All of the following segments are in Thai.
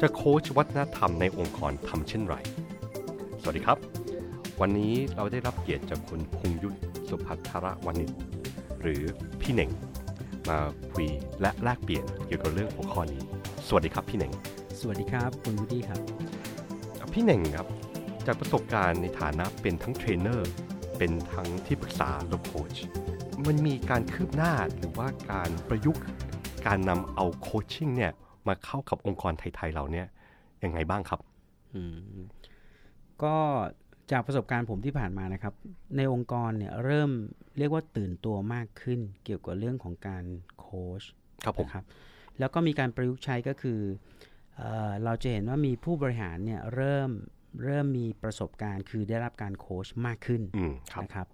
จะโค้ชวัฒนธรรมในองค์กรทำเช่นไร สวัสดีครับ วันนี้เราได้รับเกียรติจากคุณพงยุทธสุภัทรวณิชหรือพี่เหน่ง มาคุยและแลกเปลี่ยนเกี่ยวกับเรื่องหัวข้อนี้ สวัสดีครับพี่เหน่ง สวัสดีครับคุณวูดดี้ครับ พี่เหน่งครับ จากประสบการณ์ในฐานะเป็นทั้งเทรนเนอร์ เป็นทั้งที่ปรึกษาและโค้ช มันมีการคืบหน้าหรือว่าการประยุกต์ การนำเอาโคชชิ่งเนี่ยมาเข้ากับองค์กรไทย ๆ เราเนี่ยยังไงบ้างครับอืมก็จากประสบการณ์ผมที่ผ่านมานะครับ ในองค์กรเนี่ยเริ่มเรียกว่าตื่นตัวมากขึ้น เกี่ยวกับเรื่องของการโค้ชครับผมนะครับ แล้วก็มีการประยุกต์ใช้ก็คือเออเราจะเห็นว่ามีผู้บริหารเนี่ยเริ่มเริ่มมีประสบการณ์คือได้รับการโค้ชมากขึ้นอืมครับนะครับ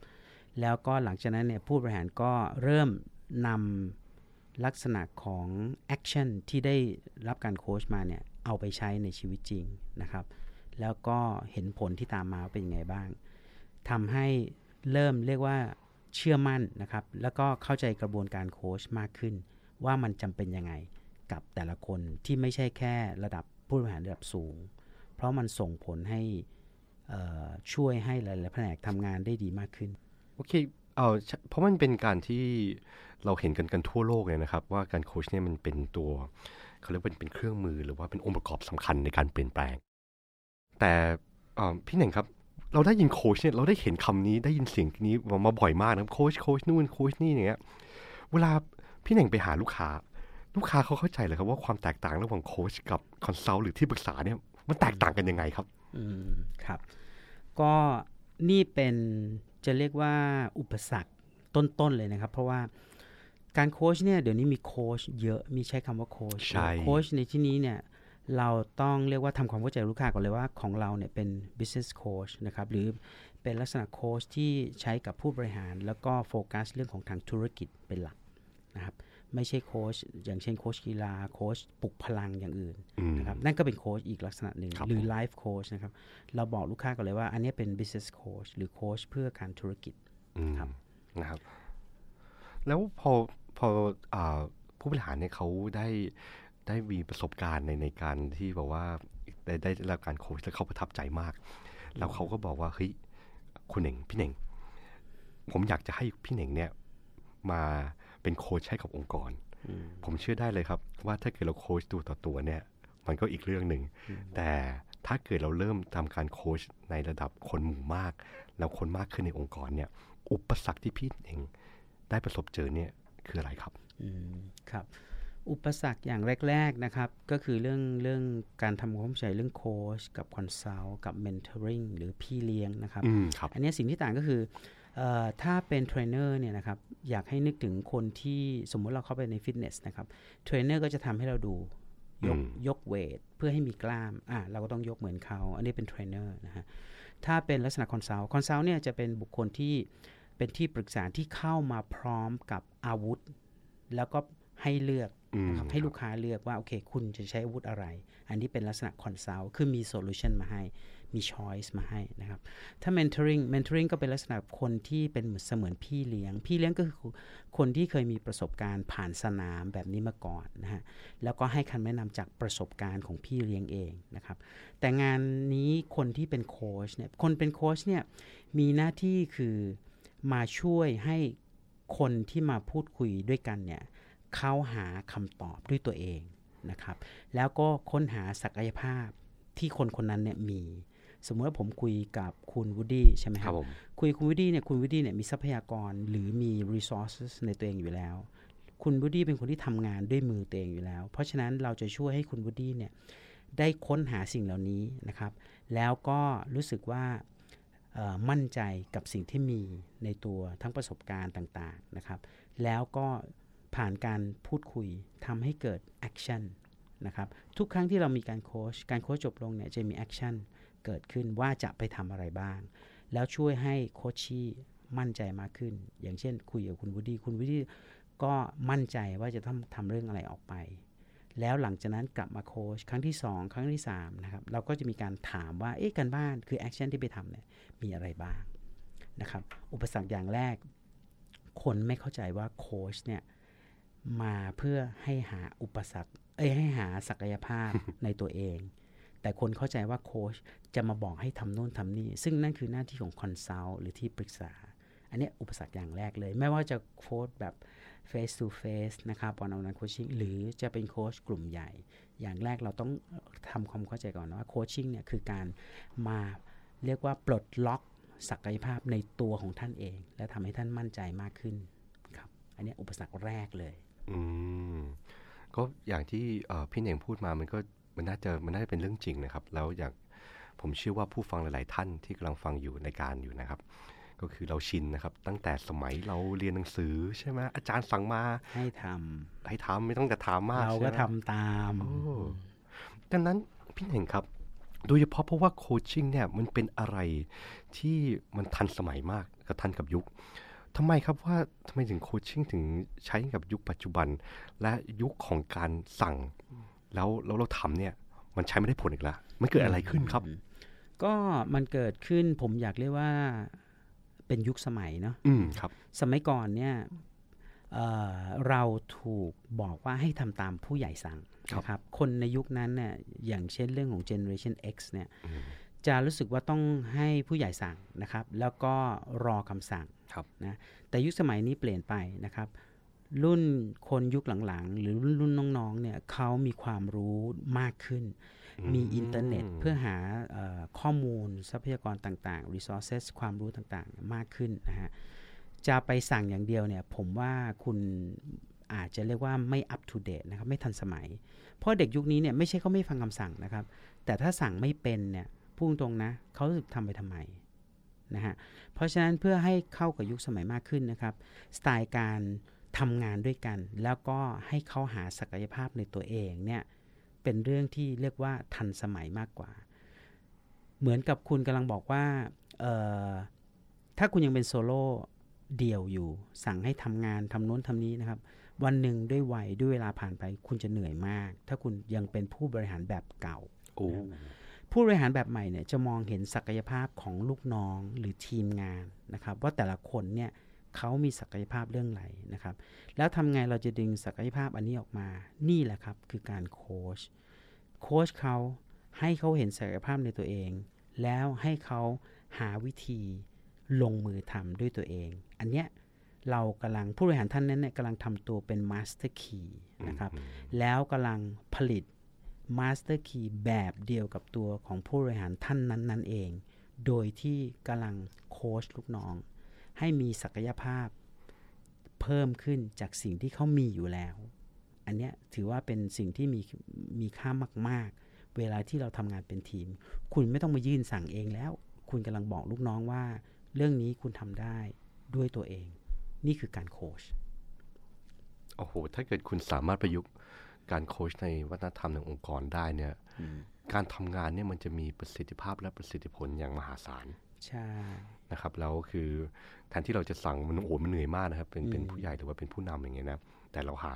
แล้วก็หลังจากนั้นเนี่ยผู้บริหารก็เริ่มนำ ลักษณะของ action ที่ได้รับการโค้ชมาเนี่ยเอาไปใช้ในชีวิตจริงนะครับ แล้วก็เห็นผลที่ตามมาเป็นยังไงบ้างทำให้เริ่มเรียกว่าเชื่อมั่นนะครับ แล้วก็เข้าใจกระบวนการโค้ชมากขึ้น ว่ามันจำเป็นยังไงกับแต่ละคนที่ไม่ใช่แค่ระดับผู้บริหารระดับสูง เพราะมันส่งผลให้ช่วยให้หลายๆแผนกทำงานได้ดีมากขึ้น โอเค เออใช่เพราะมันเป็นการที่เราเห็นกันกันทั่วโลกเลยนะครับ ว่าการโค้ชเนี่ยมันเป็นตัวเขาเรียกว่าเป็นเครื่องมือหรือว่าเป็นองค์ประกอบสำคัญในการเปลี่ยนแปลง แต่อ่อพี่เหน่งครับ เราได้ยินโค้ชเนี่ยเราได้เห็นคำนี้ได้ยินเสียงนี้มามาบ่อยมากนะโค้ชโค้ชนู่นโค้ชนี่อย่างเงี้ยเวลาพี่เหน่งไปหาลูกค้า ลูกค้าเขาเข้าใจเลยครับว่าความแตกต่างระหว่างโค้ชกับ consult หรือที่ปรึกษาเนี่ยมันแตกต่างกันยังไงครับ อืมครับ ก็นี่เป็น จะเรียกว่าอุปสรรคต้น ๆ เลยนะครับ เพราะว่าการโค้ชเนี่ยเดี๋ยวนี้มีโค้ชเยอะมีใช้คำว่าโค้ชใช่โค้ชในที่นี้เนี่ยเราต้องเรียกว่าทำความเข้าใจลูกค้าก่อนเลยว่าของเราเนี่ยเป็น business coach นะครับหรือเป็นลักษณะโค้ชที่ใช้กับผู้บริหาร แล้วก็โฟกัสเรื่องของทางธุรกิจเป็นหลักนะครับ ไม่ใช่โค้ชอย่างเช่นโค้ชกีฬาโค้ชปลุกพลังอย่างอื่นอืมนะครับนั่นก็เป็นโค้ชอีกลักษณะหนึ่งครับหรือผมไลฟ์โค้ชนะครับเราบอกลูกค้าก่อนเลยว่าอันนี้เป็น business coach หรือโค้ชเพื่อการธุรกิจอืมครับนะครับแล้วพอพออาผู้บริหารเนี่ยเขาได้ได้มีประสบการณ์ในในการที่บอกว่าได้ได้รับการโค้ชแล้วเขาประทับใจมาก แล้วเขาก็บอกว่าเฮ้ยคุณเหน่งพี่เหน่ง ผมอยากจะให้พี่เหน่งเนี่ยมา เป็นโค้ชให้กับองค์กร ผมเชื่อได้เลยครับว่าถ้าเกิดเราโค้ชตัวต่อตัวเนี่ยมันก็อีกเรื่องหนึ่ง แต่ถ้าเกิดเราเริ่มทำการโค้ชในระดับคนหมู่มาก แล้วคนมากขึ้นในองค์กรเนี่ย อุปสรรคที่พี่เหน่งได้ประสบเจอเนี่ยคืออะไรครับอืมครับ อุปสรรคอย่างแรก ๆนะครับ ก็คือเรื่องเรื่องการทำความเข้าใจเรื่องโค้ชกับ consult กับ mentoring หรือพี่เลี้ยงนะครับอืมครับอันนี้สิ่งที่ต่างก็คือเออ ถ้าเป็นเทรนเนอร์เนี่ยนะครับอยากให้นึกถึงคนที่สมมุติเราเข้าไปในฟิตเนสนะครับเทรนเนอร์ก็จะทำให้เราดูยกอืมยกเวทเพื่อให้มีกล้ามอะเราก็ต้องยกเหมือนเขา อันนี้เป็นเทรนเนอร์นะฮะถ้าเป็นลักษณะ consult consult เนี่ยจะเป็นบุคคลที่เป็นที่ปรึกษาที่เข้ามาพร้อมกับอาวุธ แล้วก็ให้เลือกอืมนะครับให้ลูกค้าเลือกว่า โอเค คุณจะใช้อาวุธอะไร อันนี้เป็นลักษณะ consult คือมี solution มาให้ มีช้อยส์มาให้นะครับถ้า mentoring mentoring ก็เป็นลักษณะคนที่เป็นเหมือนเสมือนพี่เลี้ยง พี่เลี้ยงก็คือคนที่เคยมีประสบการณ์ผ่านสนามแบบนี้มาก่อนนะฮะแล้วก็ให้คำแนะนำจากประสบการณ์ของพี่เลี้ยงเองนะครับแต่งานนี้คนที่เป็นโค้ชเนี่ยคนเป็นโค้ชเนี่ยมีหน้าที่คือมาช่วยให้คนที่มาพูดคุยด้วยกันเนี่ยเขาหาคำตอบด้วยตัวเองนะครับ แล้วก็ค้นหาศักยภาพที่คนคนนั้นเนี่ยมี สมมติว่าผมคุยกับคุณวูดดี้ใช่ไหมครับ ครับผมคุยกับคุณวูดดี้เนี่ยคุณวูดดี้เนี่ยมีทรัพยากรหรือมี resources ในตัวเองอยู่แล้ว คุณวูดดี้เป็นคนที่ทำงานด้วยมือตัวเองอยู่แล้ว เพราะฉะนั้นเราจะช่วยให้คุณวูดดี้เนี่ยได้ค้นหาสิ่งเหล่านี้นะครับ แล้วก็รู้สึกว่าเอ่อมั่นใจกับสิ่งที่มีในตัวทั้งประสบการณ์ต่างๆนะครับ แล้วก็ผ่านการพูดคุยทำให้เกิด action นะครับทุกครั้งที่เรามีการโค้ชการโค้ชจบลงเนี่ยจะมี action เกิดขึ้นว่าจะไปทำอะไรบ้าง แล้วช่วยให้ coachee มั่นใจมากขึ้น อย่างเช่น คุยกับคุณวูดดี้คุณวูดดี้ก็มั่นใจว่าจะต้องทำเรื่องอะไรออกไป แล้วหลังจากนั้นกลับมาโค้ชครั้งที่ 2 ครั้งที่3นะครับเราก็จะมีการถามว่าเอ๊ะการบ้านคือ action ที่ไปทำเนี่ยมีอะไรบ้างนะครับอุปสรรคอย่างแรก คนไม่เข้าใจว่าโค้ชเนี่ยมาเพื่อให้หาอุปสรรคเอ้ยให้หาศักยภาพในตัวเอง แต่คนเข้าใจว่าโค้ชจะมาบอกให้ทำโน่นทำนี่ ซึ่งนั่นคือหน้าที่ของ consult หรือที่ปรึกษา อันนี้อุปสรรคอย่างแรกเลย ไม่ว่าจะโค้ชแบบ face to face นะครับ one on one coaching หรือจะเป็นโค้ชกลุ่มใหญ่ อย่างแรกเราต้องทำความเข้าใจก่อนว่าโคชชิ่งเนี่ยคือการมาเรียกว่าปลดล็อกศักยภาพในตัวของท่านเอง และทำให้ท่านมั่นใจมากขึ้นครับ อันนี้อุปสรรคแรกเลย อืมก็อย่างที่พี่เน่งพูดมามันก็ มันน่าจะมันน่าจะเป็นเรื่องจริงนะครับ แล้วอย่างผมเชื่อว่าผู้ฟังหลาย ๆ ท่านที่กำลังฟังอยู่ในการอยู่นะครับ ก็คือเราชินนะครับ ตั้งแต่สมัยเราเรียนหนังสือใช่ไหมอาจารย์สั่งมาให้ทให้ทำไม่ต้องจะถามำมากเราก็ใช่ไหมทำตามโอ้ดังนั้นพี่เน่งครับโดยเฉพาะเพราะว่าโคชชิ่งเนี่ยมันเป็นอะไรที่มันทันสมัยมากกับทันกับยุคทำไมครับว่าทำไมถึงโคชชิ่งถึงใช้กับยุคปัจจุบัน และยุคของการสั่ง แล้วแล้วเราทำเนี่ย มันใช้ไม่ได้ผลอีกแล้วมันเกิดอะไรขึ้นครับ ก็มันเกิดขึ้นผมอยากเรียกว่าเป็นยุคสมัยเนาะอืมครับ สมัยก่อนเนี่ยเอ่อเราถูกบอกว่าให้ทำตามผู้ใหญ่สั่งครับนะครับ คนในยุคนั้นเนี่ยอย่างเช่นเรื่องของ Generation X เนี่ยอืมจะรู้สึกว่าต้องให้ผู้ใหญ่สั่งนะครับ แล้วก็รอคำสั่งครับนะแต่ยุคสมัยนี้เปลี่ยนไปนะครับ รุ่นคนยุคหลังๆ หรือรุ่นรุ่นน้องๆเนี่ยเขามีความรู้มากขึ้น มีอินเทอร์เน็ตเพื่อหาเอ่อข้อมูลทรัพยากรต่างๆ resources ความรู้ต่างๆ มากขึ้นนะฮะจะไปสั่งอย่างเดียวเนี่ยผมว่าคุณอาจจะเรียกว่าไม่ up to date นะครับไม่ทันสมัย เพราะเด็กยุคนี้เนี่ยไม่ใช่เขาไม่ฟังคำสั่งนะครับ แต่ถ้าสั่งไม่เป็นเนี่ยพูดตรงๆนะเขารู้สึกทำไปทำไมนะฮะเพราะฉะนั้นเพื่อให้เข้ากับยุคสมัยมากขึ้นนะครับ สไตล์การ ทำงานด้วยกัน แล้วก็ให้เขาหาศักยภาพในตัวเองเนี่ยเป็นเรื่องที่เรียกว่าทันสมัยมากกว่า เหมือนกับคุณกำลังบอกว่าเอ่อถ้าคุณยังเป็นโซโล่เดี่ยวอยู่ สั่งให้ทำงานทำโน้นทำนี้นะครับ วันหนึ่งด้วยวัยด้วยเวลาผ่านไป คุณจะเหนื่อยมาก ถ้าคุณยังเป็นผู้บริหารแบบเก่าโอ้ผู้บริหารแบบใหม่เนี่ยจะมองเห็นศักยภาพของลูกน้องหรือทีมงานนะครับ ว่าแต่ละคนเนี่ย เขามีศักยภาพเรื่องไหนนะครับ แล้วทำไงเราจะดึงศักยภาพอันนี้ออกมา นี่แหละครับคือการโค้ช โค้ชเขาให้เขาเห็นศักยภาพในตัวเอง แล้วให้เขาหาวิธีลงมือทำด้วยตัวเอง อันเนี้ยเรากำลังผู้บริหารท่านนั้นเนี่ยกำลังทำตัวเป็น master key นะครับ แล้วกำลังผลิต master key แบบเดียวกับตัวของผู้บริหารท่านนั้นนั่นเอง โดยที่กำลังโค้ชลูกน้อง ให้มีศักยภาพเพิ่มขึ้นจากสิ่งที่เขามีอยู่แล้ว อันเนี้ยถือว่าเป็นสิ่งที่มีมีค่ามาก ๆ เวลาที่เราทำงานเป็นทีม คุณไม่ต้องมายื่นสั่งเองแล้ว คุณกำลังบอกลูกน้องว่า เรื่องนี้คุณทำได้ด้วยตัวเอง นี่คือการโค้ชโอ้โห ถ้าเกิดคุณสามารถประยุกต์การโค้ชในวัฒนธรรมในองค์กรได้เนี่ย การทำงานเนี่ยมันจะมีประสิทธิภาพและประสิทธิผลอย่างมหาศาล ใช่ นะครับแล้วคือแทนที่เราจะสั่งมันโอ้โหมันเหนื่อยมากนะครับเป็นเป็นผู้ใหญ่หรือว่าเป็นผู้นำอย่างเงี้ยนะแต่เราหา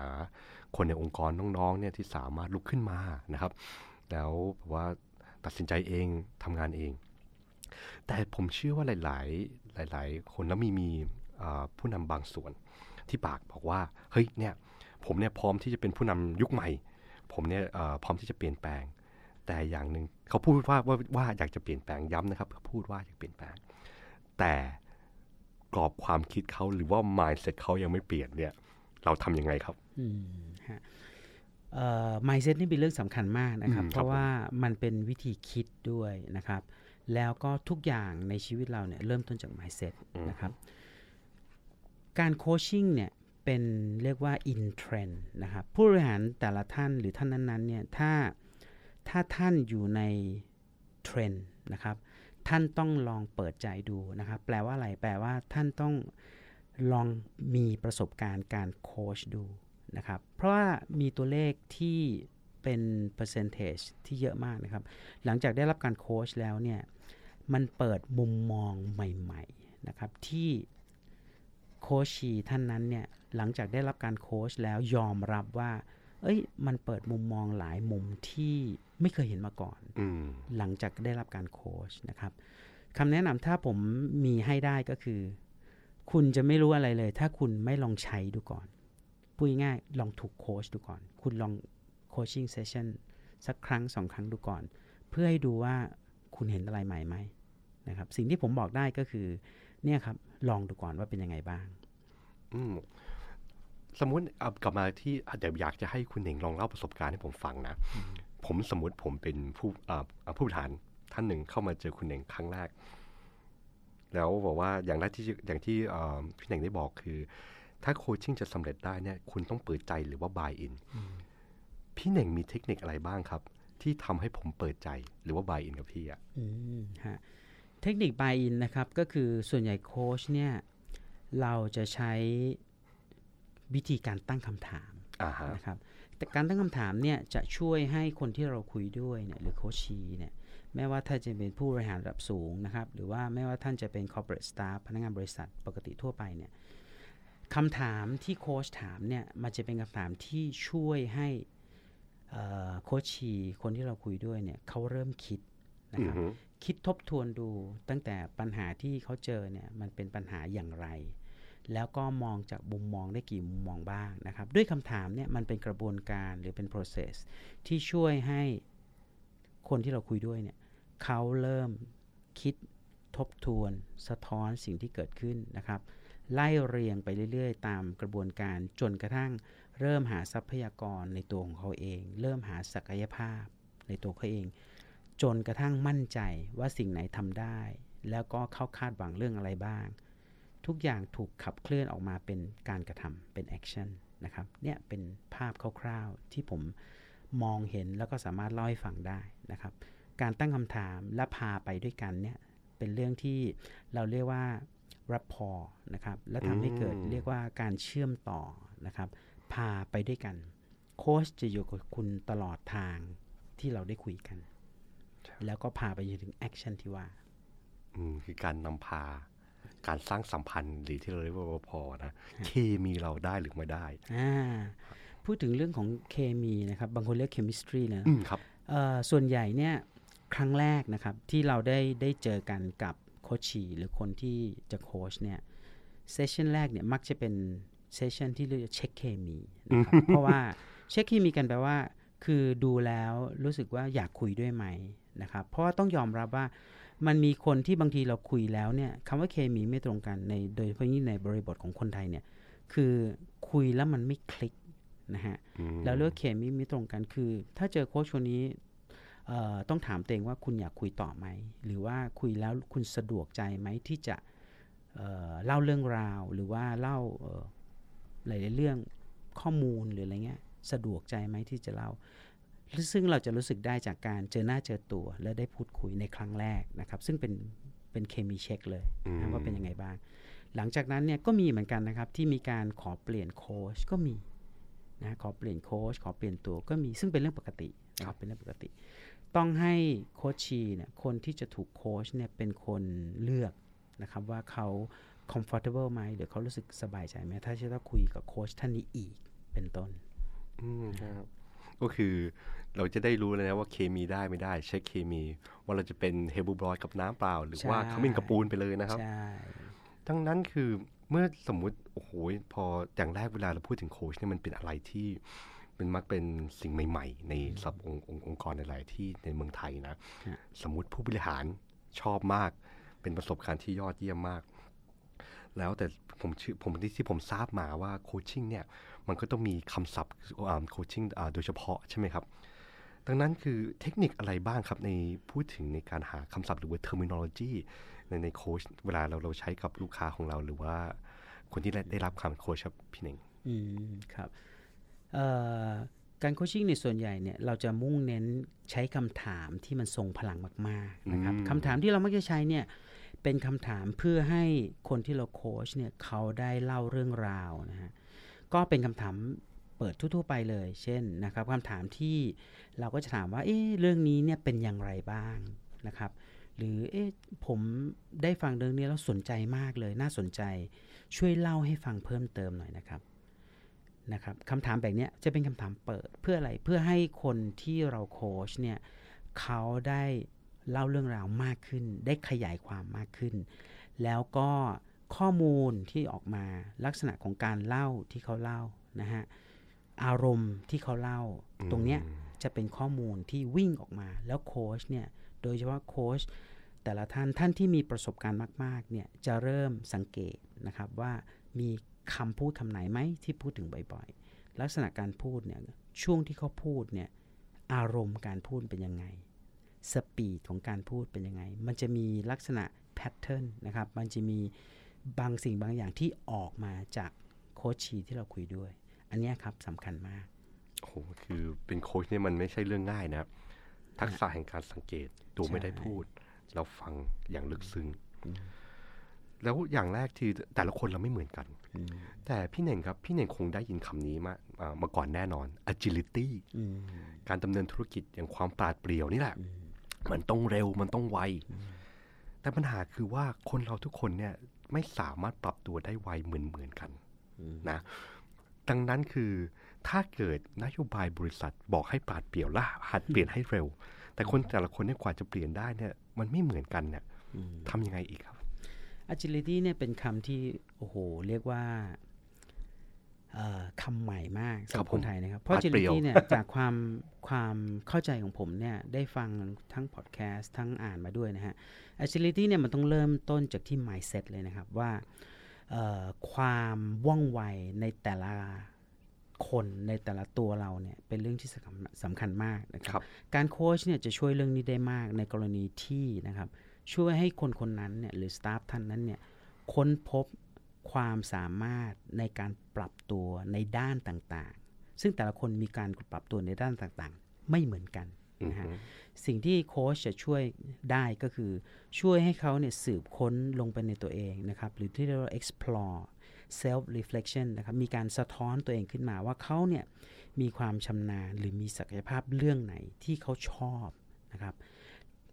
คนในองค์กรน้องๆเนี่ยที่สามารถลุกขึ้นมานะครับ แล้วแบบว่าตัดสินใจเองทำงานเอง แต่ผมเชื่อว่าหลาย ๆ หลาย ๆ คนแล้วมีมีอ่าผู้นำบางส่วนที่ปากบอกว่าเฮ้ยเนี่ยผมเนี่ยพร้อมที่จะเป็นผู้นำยุคใหม่ ผมเนี่ยเอ่อพร้อมที่จะเปลี่ยนแปลง แต่อย่างหนึ่งเขาพูดว่าว่าว่าอยากจะเปลี่ยนแปลงย้ำนะครับเขาพูดว่าอยากเปลี่ยนแปลง แต่กรอบความคิดเขาหรือว่า mindset เขายังไม่เปลี่ยนเนี่ย เราทำยังไงครับอืมฮะเอ่อ mindset นี่เป็นเรื่องสำคัญมากนะครับอืมเพราะว่ามันเป็นวิธีคิดด้วยนะครับ แล้วก็ทุกอย่างในชีวิตเราเนี่ยเริ่มต้นจาก mindset นะครับ การโคชชิ่งเนี่ยเป็นเรียกว่า in trend นะครับ ผู้บริหารแต่ละท่านหรือท่านนั้นๆเนี่ยถ้าถ้าท่านอยู่ในเทรนด์นะครับ ท่านต้องลองเปิดใจดูนะครับ แปลว่าอะไร แปลว่าท่านต้องลองมีประสบการณ์การโค้ชดูนะครับ เพราะว่ามีตัวเลขที่เป็น percentage ที่เยอะมากนะครับ หลังจากได้รับการโค้ชแล้วเนี่ย มันเปิดมุมมองใหม่ๆนะครับ ที่ coachee ท่านนั้นเนี่ย หลังจากได้รับการโค้ชแล้วยอมรับว่า เอ้ย มันเปิดมุมมองหลายมุมที่ไม่เคยเห็นมาก่อนอืมหลังจากได้รับการโค้ชนะครับคำแนะนำถ้าผมมีให้ได้ก็คือ คุณจะไม่รู้อะไรเลย ถ้าคุณไม่ลองใช้ดูก่อนพูดง่ายๆลองถูกโค้ชดูก่อน คุณลอง coaching sessionสักครั้งสองครั้งดูก่อน เพื่อให้ดูว่าคุณเห็นอะไรใหม่ไหมนะครับ สิ่งที่ผมบอกได้ก็คือ เนี่ยครับ ลองดูก่อนว่าเป็นยังไงบ้างอืม สมมุติเอากลับมาที่เดี๋ยวอยากจะให้คุณเหน่งลองเล่าประสบการณ์ให้ผมฟังนะ ผมสมมุติผมเป็นผู้อ่าอ่าผู้บริหารท่านหนึ่งเข้ามาเจอคุณเหน่งครั้งแรก แล้วบอกว่าอย่างแรกที่อย่างที่เอ่อพี่เหน่งได้บอกคือ ถ้าโคชชิ่งจะสำเร็จได้เนี่ยคุณต้องเปิดใจหรือว่าบายอินพี่เหน่งมีเทคนิคอะไรบ้างครับ ที่ทำให้ผมเปิดใจหรือว่าบายอินกับพี่อะอืมฮะเทคนิค buy in นะครับก็คือส่วนใหญ่โค้ชเนี่ยเราจะใช้ วิธีการตั้งคำถามอ่าฮะนะครับแต่การตั้งคำถามเนี่ยจะช่วยให้คนที่เราคุยด้วยเนี่ยหรือโคชชีเนี่ยแม้ว่าท่านจะเป็นผู้บริหารระดับสูงนะครับ หรือว่าไม่ว่าท่านจะเป็น corporate staff พนักงานบริษัทปกติทั่วไปเนี่ยคำถามที่โค้ชถามเนี่ยมันจะเป็นคำถามที่ช่วยให้เอ่อโคชชีคนที่เราคุยด้วยเนี่ยเขาเริ่มคิดนะครับอือฮึคิดทบทวนดูตั้งแต่ปัญหาที่เขาเจอเนี่ยมันเป็นปัญหาอย่างไร แล้วก็มองจากมุมมองได้กี่มุมมองบ้างนะครับ ด้วยคำถามเนี่ยมันเป็นกระบวนการหรือเป็น process ที่ช่วยให้คนที่เราคุยด้วยเนี่ยเขาเริ่มคิดทบทวน สะท้อนสิ่งที่เกิดขึ้นนะครับ ไล่เรียงไปเรื่อยๆ ตามกระบวนการจนกระทั่ง เริ่มหาทรัพยากรในตัวของเขาเอง เริ่มหาศักยภาพในตัวเขาเอง จนกระทั่งมั่นใจว่าสิ่งไหนทำได้ แล้วก็เขาคาดหวังเรื่องอะไรบ้าง ทุกอย่างถูกขับเคลื่อนออกมาเป็นการกระทำเป็นแอคชั่นนะครับเนี่ยเป็นภาพคร่าวๆ ที่ผมมองเห็นแล้วก็สามารถเล่าให้ฟังได้นะครับ การตั้งคำถามและพาไปด้วยกันเนี่ยเป็นเรื่องที่เราเรียกว่ารับพอนะครับและทำให้เกิดอืมเรียกว่าการเชื่อมต่อนะครับ พาไปด้วยกัน โค้ชจะอยู่กับคุณตลอดทางที่เราได้คุยกัน แล้วก็พาไปจนถึงแอคชั่นที่ว่า อืมคือการนำพา การสร้างสัมพันธ์หรือที่เราเรียกว่าพอนะเคมีเราได้หรือไม่ได้อ่าพูดถึงเรื่องของเคมีนะครับ บางคนเรียก chemistry นะอืมครับเอ่อส่วนใหญ่เนี่ยครั้งแรกนะครับที่เราได้ได้เจอกันกับ coachee หรือคนที่จะโค้ชเนี่ย session แรกเนี่ยมักจะเป็น session ที่เรียกว่าเช็คเคมีนะครับเพราะว่าเช็คเคมีกันแปลว่า คือดูแล้วรู้สึกว่าอยากคุยด้วยไหมนะครับเพราะว่าต้องยอมรับว่ามันมีคนที่บางทีเราคุยแล้วเนี่ยคำว่าเคมีไม่ตรงกันในโดยเฉพาะยิ่งในบริบทของคนไทยเนี่ยคือคุยแล้วมันไม่คลิกนะฮะอืมแล้วเลือกเคมีไม่ตรงกันคือ ถ้าเจอโค้ชคนนี้เอ่อต้องถามตัวเองว่าคุณอยากคุยต่อไหม หรือว่าคุยแล้วคุณสะดวกใจไหมที่จะเอ่อเล่าเรื่องราว หรือว่าเล่าเอ่อหลาย ๆ เรื่องข้อมูลหรืออะไรเงี้ย สะดวกใจไหมที่จะเล่าซึ่งเราจะรู้สึกได้จากการเจอหน้าเจอตัว และได้พูดคุยในครั้งแรกนะครับ ซึ่งเป็นเป็นเคมีเช็คเลยนะว่าเป็นยังไงบ้าง หลังจากนั้นเนี่ยก็มีเหมือนกันนะครับ ที่มีการขอเปลี่ยนโค้ชก็มีนะขอเปลี่ยนโค้ชขอเปลี่ยนตัวก็มีซึ่งเป็นเรื่องปกตินะครับเป็นเรื่องปกติ ต้องให้ coachee เนี่ยคนที่จะถูกโค้ชเนี่ยเป็นคนเลือกนะครับว่าเขา comfortable ไหมหรือเขารู้สึกสบายใจไหมถ้าจะต้องคุยกับโค้ชท่านนี้อีกเป็นต้น อืมครับก็คือเราจะได้รู้เลยนะว่าเคมีได้ไม่ได้เช็คเคมี ว่าเราจะเป็นเฮลบูบรอยกับน้ำเปล่า หรือว่าใช่ขมิ้นกับปูนไปเลยนะครับใช่ทั้งนั้นคือเมื่อสมมุติโอ้โหพออย่างแรกเวลาเราพูดถึงโค้ชเนี่ยมันเป็นอะไรที่เป็นมักเป็นสิ่งใหม่ ๆ ในสับองค์องค์องค์กรหลายๆที่ในเมืองไทยนะ สมมุติผู้บริหารชอบมาก เป็นประสบการณ์ที่ยอดเยี่ยมมาก แล้วแต่ผมชื่อผมที่ที่ผมทราบมาว่าโคชชิ่งเนี่ย มันก็ต้องมีคำศัพท์coaching โดยเฉพาะใช่ไหมครับ ดังนั้นคือเทคนิคอะไรบ้างครับในพูดถึงในการหาคำศัพท์หรือว่า terminology ในในโค้ชเวลาเราเราใช้กับลูกค้าของเราหรือว่าคนที่ได้ได้รับคำโค้ชครับพี่เน่งอืมครับเอ่อการ coaching ในส่วนใหญ่เนี่ยเราจะมุ่งเน้นใช้คำถามที่มันทรงพลังมากๆนะครับอืมคำถามที่เรามักจะใช้เนี่ยเป็นคำถามเพื่อให้คนที่เราโค้ชเนี่ยเขาได้เล่าเรื่องราวนะฮะ ก็เป็นคำถามเปิดทั่วๆไปเลย เช่นนะครับคำถามที่เราก็จะถามว่า เอ๊ะเรื่องนี้เนี่ยเป็นอย่างไรบ้างนะครับ หรือเอ๊ะผมได้ฟังเรื่องนี้แล้วสนใจมากเลยน่าสนใจ ช่วยเล่าให้ฟังเพิ่มเติมหน่อยนะครับนะครับคำถามแบบนี้จะเป็นคำถามเปิดเพื่ออะไรเพื่อให้คนที่เราโค้ชเนี่ยเขาได้เล่าเรื่องราวมากขึ้น ได้ขยายความมากขึ้น แล้วก็ ข้อมูลที่ออกมาลักษณะของการเล่าที่เขาเล่านะฮะอารมณ์ที่เขาเล่า ตรงเนี้ยจะเป็นข้อมูลที่วิ่งออกมา แล้วโค้ชเนี่ยโดยเฉพาะโค้ชแต่ละท่านท่านที่มีประสบการณ์มาก ๆ เนี่ยจะเริ่มสังเกตนะครับว่ามีคำพูดคำไหนไหมที่พูดถึงบ่อยๆ ลักษณะการพูดเนี่ยช่วงที่เขาพูดเนี่ยอารมณ์การพูดเป็นยังไงspeed ของการพูดเป็นยังไง มันจะมีลักษณะ pattern นะครับ มันจะมี บางสิ่งบางอย่างที่ออกมาจาก coachee ที่เราคุยด้วย อันเนี้ยครับสำคัญมากโอ้โหคือเป็นโค้ชเนี่ยมันไม่ใช่เรื่องง่ายนะครับ ทักษะแห่งการสังเกตตัวไม่ได้พูดแล้วฟังอย่างลึกซึ้งแล้วอย่างแรกที่แต่ละคนเราไม่เหมือนกัน แต่พี่เน่งครับ พี่เน่งคงได้ยินคำนี้มาอ่ามาก่อนแน่นอน agility อืมการดำเนินธุรกิจอย่างความปราดเปรียวนี่แหละ มันต้องเร็วมันต้องไวแต่ปัญหาคือว่าคนเราทุกคนเนี่ย ไม่สามารถปรับตัวได้ไวเหมือนเหมือนๆกันนะดังนั้นคือถ้าเกิดนโยบายบริษัทบอกให้ปราดเปรียวและหัดเปลี่ยนให้เร็ว แต่คนแต่ละคนเนี่ยกว่าจะเปลี่ยนได้เนี่ยมันไม่เหมือนกันเนี่ยทำยังไงอีกครับ agility เนี่ยเป็นคำที่โอ้โห เรียกว่าเอ่อ คำใหม่มากสำหครัรับบผมคนไทยนะครับ เพราะปราดเปรียว agility เนี่ยจากความความเข้าใจของผมเนี่ยได้ฟังทั้งพอดแคสต์ทั้งอ่านมาด้วยนะฮะ agility เนี่ยมันต้องเริ่มต้นจากที่ mindset เลยนะครับว่าเอ่อความว่องไวในแต่ละคนในแต่ละตัวเราเนี่ยเป็นเรื่องที่สำคัญสำคัญมากนะคครัรับบการโค้ชเนี่ยจะช่วยเรื่องนี้ได้มากในกรณีที่นะครับช่วยให้คนคนนั้นเนี่ยหรือสตาฟท่านนั้นเนี่ยค้นพบ ความสามารถในการปรับตัวในด้านต่างๆ ซึ่งแต่ละคนมีการปรับตัวในด้านต่างๆ ไม่เหมือนกันนะฮะสิ่งที่โค้ชจะช่วยได้ก็คือช่วยให้เขาเนี่ยสืบค้นลงไปในตัวเองนะครับหรือที่เรียกว่า explore self reflection นะครับมีการสะท้อนตัวเองขึ้นมาว่าเขาเนี่ยมีความชำนาญหรือมีศักยภาพเรื่องไหนที่เขาชอบนะครับ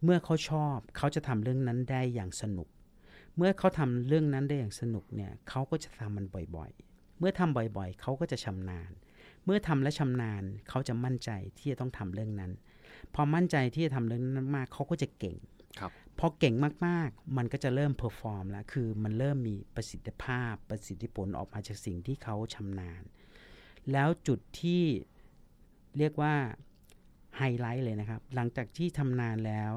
เมื่อเขาชอบเขาจะทำเรื่องนั้นได้อย่างสนุก เมื่อเขาทำเรื่องนั้นได้อย่างสนุกเนี่ยเขาก็จะทำมันบ่อยๆ เมื่อทำบ่อยๆ เขาก็จะชำนาญ เมื่อทำและชำนาญเขาจะมั่นใจที่จะต้องทำเรื่องนั้น พอมั่นใจที่จะทำเรื่องนั้นมากเขาก็จะเก่งครับพอเก่งมากๆ มันก็จะเริ่ม perform แล้ว คือมันเริ่มมีประสิทธิภาพ ประสิทธิผลออกมาจากสิ่งที่เขาชำนาญ แล้วจุดที่เรียกว่าไฮไลท์เลยนะครับ หลังจากที่ทำนานแล้ว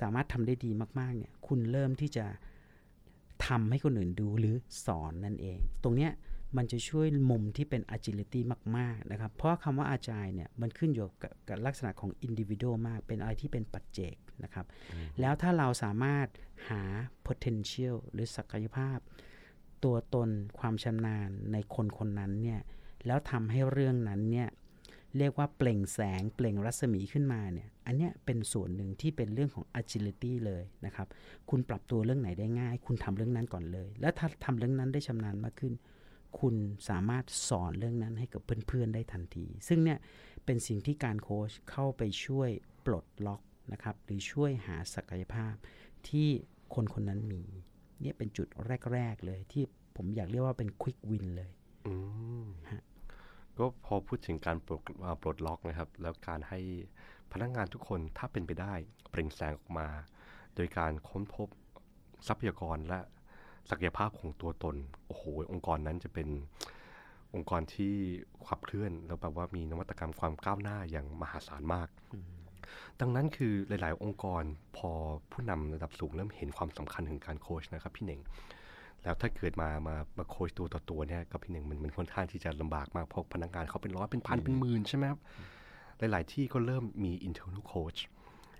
สามารถทำได้ดีมากๆ เนี่ย คุณเริ่มที่จะ ทำให้คนอื่นดูหรือสอนนั่นเอง ตรงเนี้ยมันจะช่วยมุมที่เป็น agility มาก ๆ นะครับ เพราะคำว่า agile เนี่ย มันขึ้นอยู่กับกับลักษณะของ individual มาก เป็นอะไรที่เป็นปัจเจกนะครับ แล้วถ้าเราสามารถหา potential หรือศักยภาพ ตัวตนความชำนาญในคนคนนั้นเนี่ย แล้วทำให้เรื่องนั้นเนี่ย เรียกว่าเปล่งแสงเปล่งรัศมีขึ้นมาเนี่ยอันเนี้ยเป็นส่วนหนึ่งที่เป็นเรื่องของ agility เลยนะครับ คุณปรับตัวเรื่องไหนได้ง่าย คุณทำเรื่องนั้นก่อนเลย แล้วถ้าทำเรื่องนั้นได้ชำนาญมากขึ้น คุณสามารถสอนเรื่องนั้นให้กับเพื่อนๆได้ทันที ซึ่งเนี่ยเป็นสิ่งที่การโค้ชเข้าไปช่วยปลดล็อกนะครับหรือช่วยหาศักยภาพที่คนคนนั้นมีเนี่ยเป็นจุดแรก ๆ เลยที่ผมอยากเรียกว่าเป็น quick win เลยอืมฮะ ก็พอพูดถึงการปลดปลดล็อกนะครับ แล้วการให้พนักงานทุกคนถ้าเป็นไปได้เปล่งแสงออกมา โดยการค้นพบทรัพยากรและศักยภาพของตัวตน โอ้โห องค์กรนั้นจะเป็นองค์กรที่ขับเคลื่อน แล้วแบบว่ามีนวัตกรรมความก้าวหน้าอย่างมหาศาลมาก ดังนั้นคือหลาย ๆ องค์กรพอผู้นำระดับสูงเริ่มเห็นความสำคัญของการโค้ชนะครับพี่เน่ง แล้วถ้าเกิดมามามาโค้ชตัวต่อตัวเนี่ยกับพี่หนึ่งมันมันค่อนข้างที่จะลำบากมากเพราะพนักงานเขาเป็นร้อยเป็นพันเป็นหมื่นใช่ไหมครับหลาย ๆ ที่ก็เริ่มมี internal coach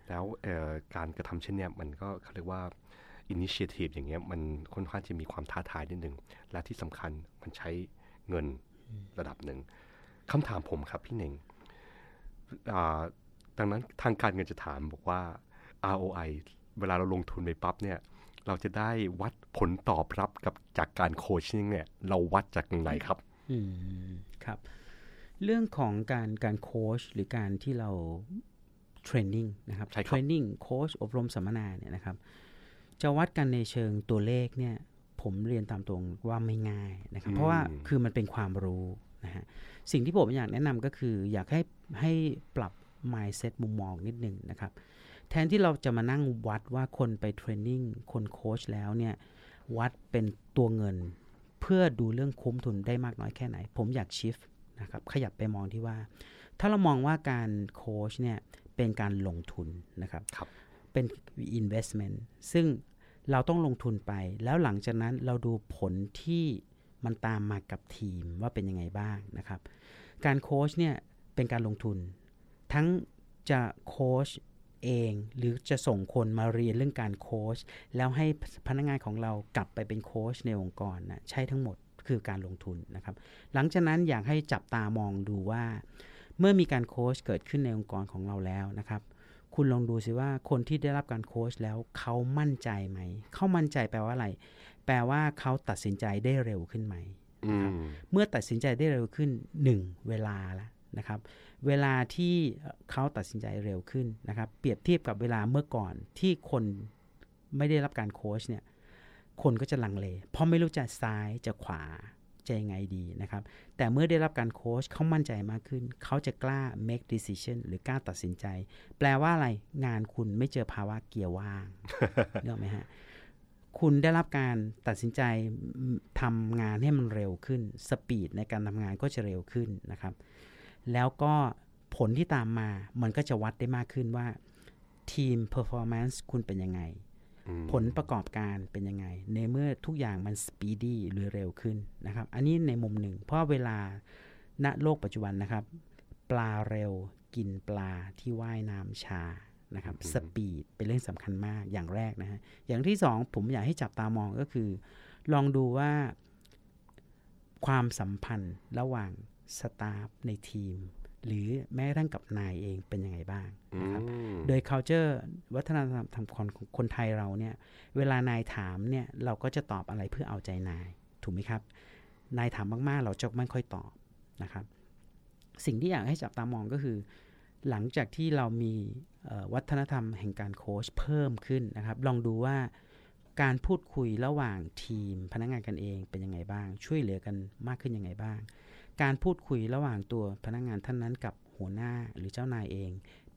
แล้วเอ่อการกระทำเช่นเนี้ยมันก็เขาเรียกว่า initiative อย่างเงี้ยมันค่อนข้างจะมีความท้าทายนิดหนึ่งและที่สำคัญมันใช้เงินระดับหนึ่งคำถามผมครับพี่เน่งอ่าดังนั้นทางการเงินจะถามบอกว่า ROI เวลาเราลงทุนไปปั๊บเนี่ย เราจะได้วัด ผลตอบรับกับจากการโคชชิ่งเนี่ย เราวัดจากตรงไหนครับ อืมครับ เรื่องของการการโค้ชหรือการที่เราเทรนนิ่งนะครับใช่ครับเทรนนิ่งโค้ชอบรมสัมมนาเนี่ยนะครับ จะวัดกันในเชิงตัวเลขเนี่ย ผมเรียนตามตรงว่าไม่ง่ายนะครับ เพราะว่าคือมันเป็นความรู้นะฮะสิ่งที่ผมอยากแนะนำก็คือ อยากให้ให้ปรับ mindset มุมมองนิดหนึ่งนะครับ แทนที่เราจะมานั่งวัดว่าคนไปเทรนนิ่งคนโค้ชแล้วเนี่ย วัดเป็นตัวเงิน เพื่อดูเรื่องคุ้มทุนได้มากน้อยแค่ไหน ผมอยากชิฟนะครับขยับไปมองที่ว่า ถ้าเรามองว่าการโค้ชเนี่ยเป็นการลงทุนนะครับครับเป็น investment ซึ่งเราต้องลงทุนไป แล้วหลังจากนั้นเราดูผลที่มันตามมากับทีมว่าเป็นยังไงบ้างนะครับ การโค้ชเนี่ยเป็นการลงทุน ทั้งจะโค้ช เอง หรือจะส่งคนมาเรียนเรื่องการโค้ชแล้วให้พนักงานของเรากลับไปเป็นโค้ชในองค์กรนะใช่ทั้งหมดคือการลงทุนนะครับ หลังจากนั้นอยากให้จับตามองดูว่า เมื่อมีการโค้ชเกิดขึ้นในองค์กรของเราแล้วนะครับ คุณลองดูสิว่าคนที่ได้รับการโค้ชแล้วเขามั่นใจไหมเขามั่นใจแปลว่าอะไร แปลว่าเขาตัดสินใจได้เร็วขึ้นไหมอืมเมื่อตัดสินใจได้เร็วขึ้น1เวลาละ นะครับเวลาที่เขาตัดสินใจเร็วขึ้นนะครับเปรียบเทียบกับเวลาเมื่อก่อนที่คนไม่ได้รับการโค้ชเนี่ยคนก็จะลังเล เพราะไม่รู้จะซ้ายจะขวาจะยังไงดีนะครับ แต่เมื่อได้รับการโค้ชเขามั่นใจมากขึ้น เขาจะกล้า make decision หรือกล้าตัดสินใจ แปลว่าอะไรงานคุณไม่เจอภาวะเกียร์ว่างเนกออกไหมฮะคุณได้รับการตัดสินใจทำงานให้มันเร็วขึ้น สปีดในการทำงานก็จะเร็วขึ้นนะครับ แล้วก็ผลที่ตามมามันก็จะวัดได้มากขึ้นว่า ทีม performance คุณเป็นยังไงอืมผลประกอบการเป็นยังไง ในเมื่อทุกอย่างมัน speedy หรือเร็วขึ้นนะครับ อันนี้ในมุมหนึ่ง เพราะเวลาณโลกปัจจุบันนะครับ ปลาเร็วกินปลาที่ว่ายน้ำชานะครับสปีดเป็นเรื่องสำคัญมากอย่างแรกนะฮะอย่างที่สองผมอยากให้จับตามองก็คือ ลองดูว่าความสัมพันธ์ระหว่าง สตาฟในทีม หรือแม้กระทั่งกับนายเองเป็นยังไงบ้างอืนะครับมโดย culture วัฒนธรรมของคนคนไทยเราเนี่ยเวลานายถามเนี่ยเราก็จะตอบอะไรเพื่อเอาใจนาย ถูกไหมครับ นายถามมากๆ เราจะไม่ค่อยตอบนะครับ สิ่งที่อยากให้จับตามองก็คือ หลังจากที่เรามีเอ่อวัฒนธรรมแห่งการโค้ชเพิ่มขึ้นนะครับ ลองดูว่าการพูดคุยระหว่างทีมพนักงานกันเองเป็นยังไงบ้าง ช่วยเหลือกันมากขึ้นยังไงบ้าง การพูดคุยระหว่างตัวพนักงานท่านนั้นกับหัวหน้าหรือเจ้านายเอง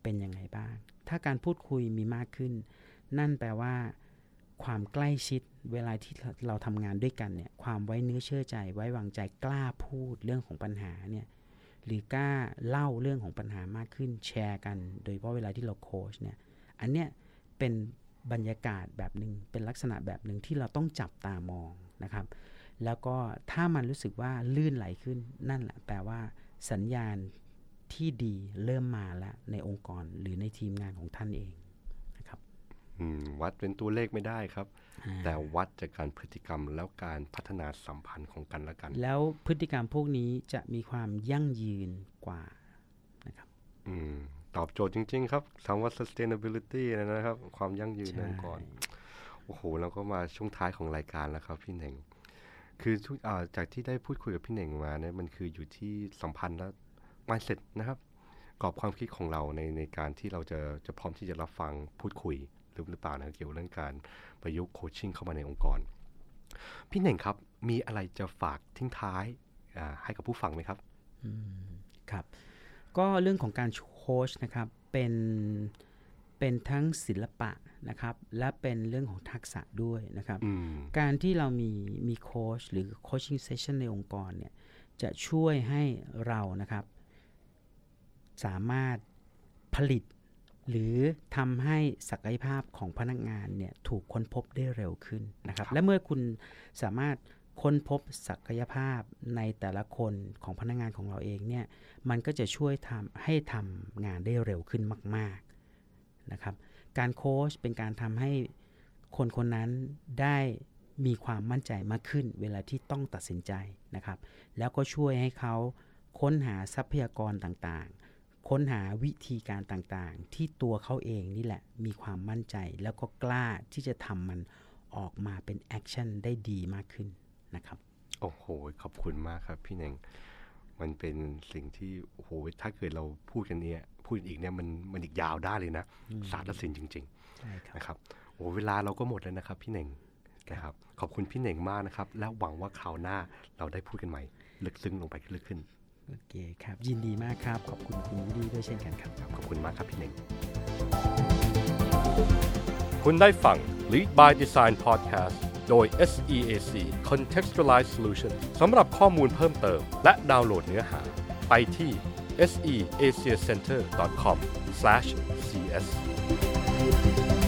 เป็นยังไงบ้าง ถ้าการพูดคุยมีมากขึ้น นั่นแปลว่าความใกล้ชิดเวลาที่เราทำงานด้วยกันเนี่ยความไว้เนื้อเชื่อใจ ไว้วางใจกล้าพูดเรื่องของปัญหาเนี่ยหรือกล้าเล่าเรื่องของปัญหามากขึ้นแชร์กัน โดยเฉพาะเวลาที่เราโค้ชเนี่ยอันเนี้ยเป็นบรรยากาศแบบหนึ่งเป็นลักษณะแบบหนึ่งที่เราต้องจับตามองนะครับ แล้วก็ถ้ามันรู้สึกว่าลื่นไหลขึ้นนั่นแหละแปลว่าสัญญาณที่ดีเริ่มมาแล้วในองค์กรหรือในทีมงานของท่านเองนะครับอืมวัดเป็นตัวเลขไม่ได้ครับ แต่วัดจากการพฤติกรรมแล้วการพัฒนาสัมพันธ์ของกันและกัน แล้วพฤติกรรมพวกนี้จะมีความยั่งยืนกว่านะครับอืมตอบโจทย์จริง ๆ ครับคำว่า sustainability นะครับ ความยั่งยืนในองค์กรโอ้โหแล้วก็มาช่วงท้ายของรายการแล้วครับพี่เหน่ง คือทุกอ่าจากที่ได้พูดคุยกับพี่เหน่งมาเนี่ยมันคืออยู่ที่สัมพันธ์และ mindset นะครับกรอบความคิดของเราในในการที่เราจะจะพร้อมที่จะรับฟังพูดคุยหรือหรือเปล่านะเกี่ยวกับเรื่องการประยุกต์โคชชิ่งเข้ามาในองค์กร พี่เหน่งครับมีอะไรจะฝากทิ้งท้ายให้กับผู้ฟังไหมครับครับ ก็เรื่องของการโคชนะครับเป็น เป็นทั้งศิลปะนะครับ และเป็นเรื่องของทักษะด้วยนะครับอืมการที่เรามีมีโค้ชหรือโคชชิ่งเซสชันในองค์กรเนี่ยจะช่วยให้เรานะครับ สามารถผลิต หรือทำให้ศักยภาพของพนักงานเนี่ยถูกค้นพบได้เร็วขึ้นนะครับ และเมื่อคุณสามารถค้นพบศักยภาพในแต่ละคนของพนักงานของเราเองเนี่ยมันก็จะช่วยทำให้ทำงานได้เร็วขึ้นมากๆ นะครับ การโค้ชเป็นการทำให้คนคนนั้นได้มีความมั่นใจมากขึ้นเวลาที่ต้องตัดสินใจนะครับ แล้วก็ช่วยให้เขาค้นหาทรัพยากรต่างๆ ค้นหาวิธีการต่างๆ ที่ตัวเขาเองนี่แหละมีความมั่นใจ แล้วก็กล้าที่จะทำมันออกมาเป็น action ได้ดีมากขึ้นนะครับ โอ้โห ขอบคุณมากครับพี่เน่งมันเป็นสิ่งที่โอ้โหถ้าเกิดเราพูดกันเนี้ย พูดอีกเนี่ยมันมันอีกยาวได้เลยนะศาสตร์และศิลป์จริงใช่ครับๆนะครับโอ้เวลาเราก็หมดแล้วนะครับ พี่เหน่งนะครับขอบคุณพี่เหน่งมากนะครับ และหวังว่าคราวหน้าเราได้พูดกันใหม่ ลึกซึ้งลงไปลึกขึ้นโอเคครับ ยินดีมากครับ ขอบคุณคุณวิลลี่ด้วยเช่นกันครับ ขอบคุณมากครับพี่เหน่งคุณได้ฟัง Lead by Design Podcast โดย SEAC Contextualized Solution สำหรับข้อมูลเพิ่มเติม และดาวน์โหลดเนื้อหา ไปที่ seasiacenter.com/cs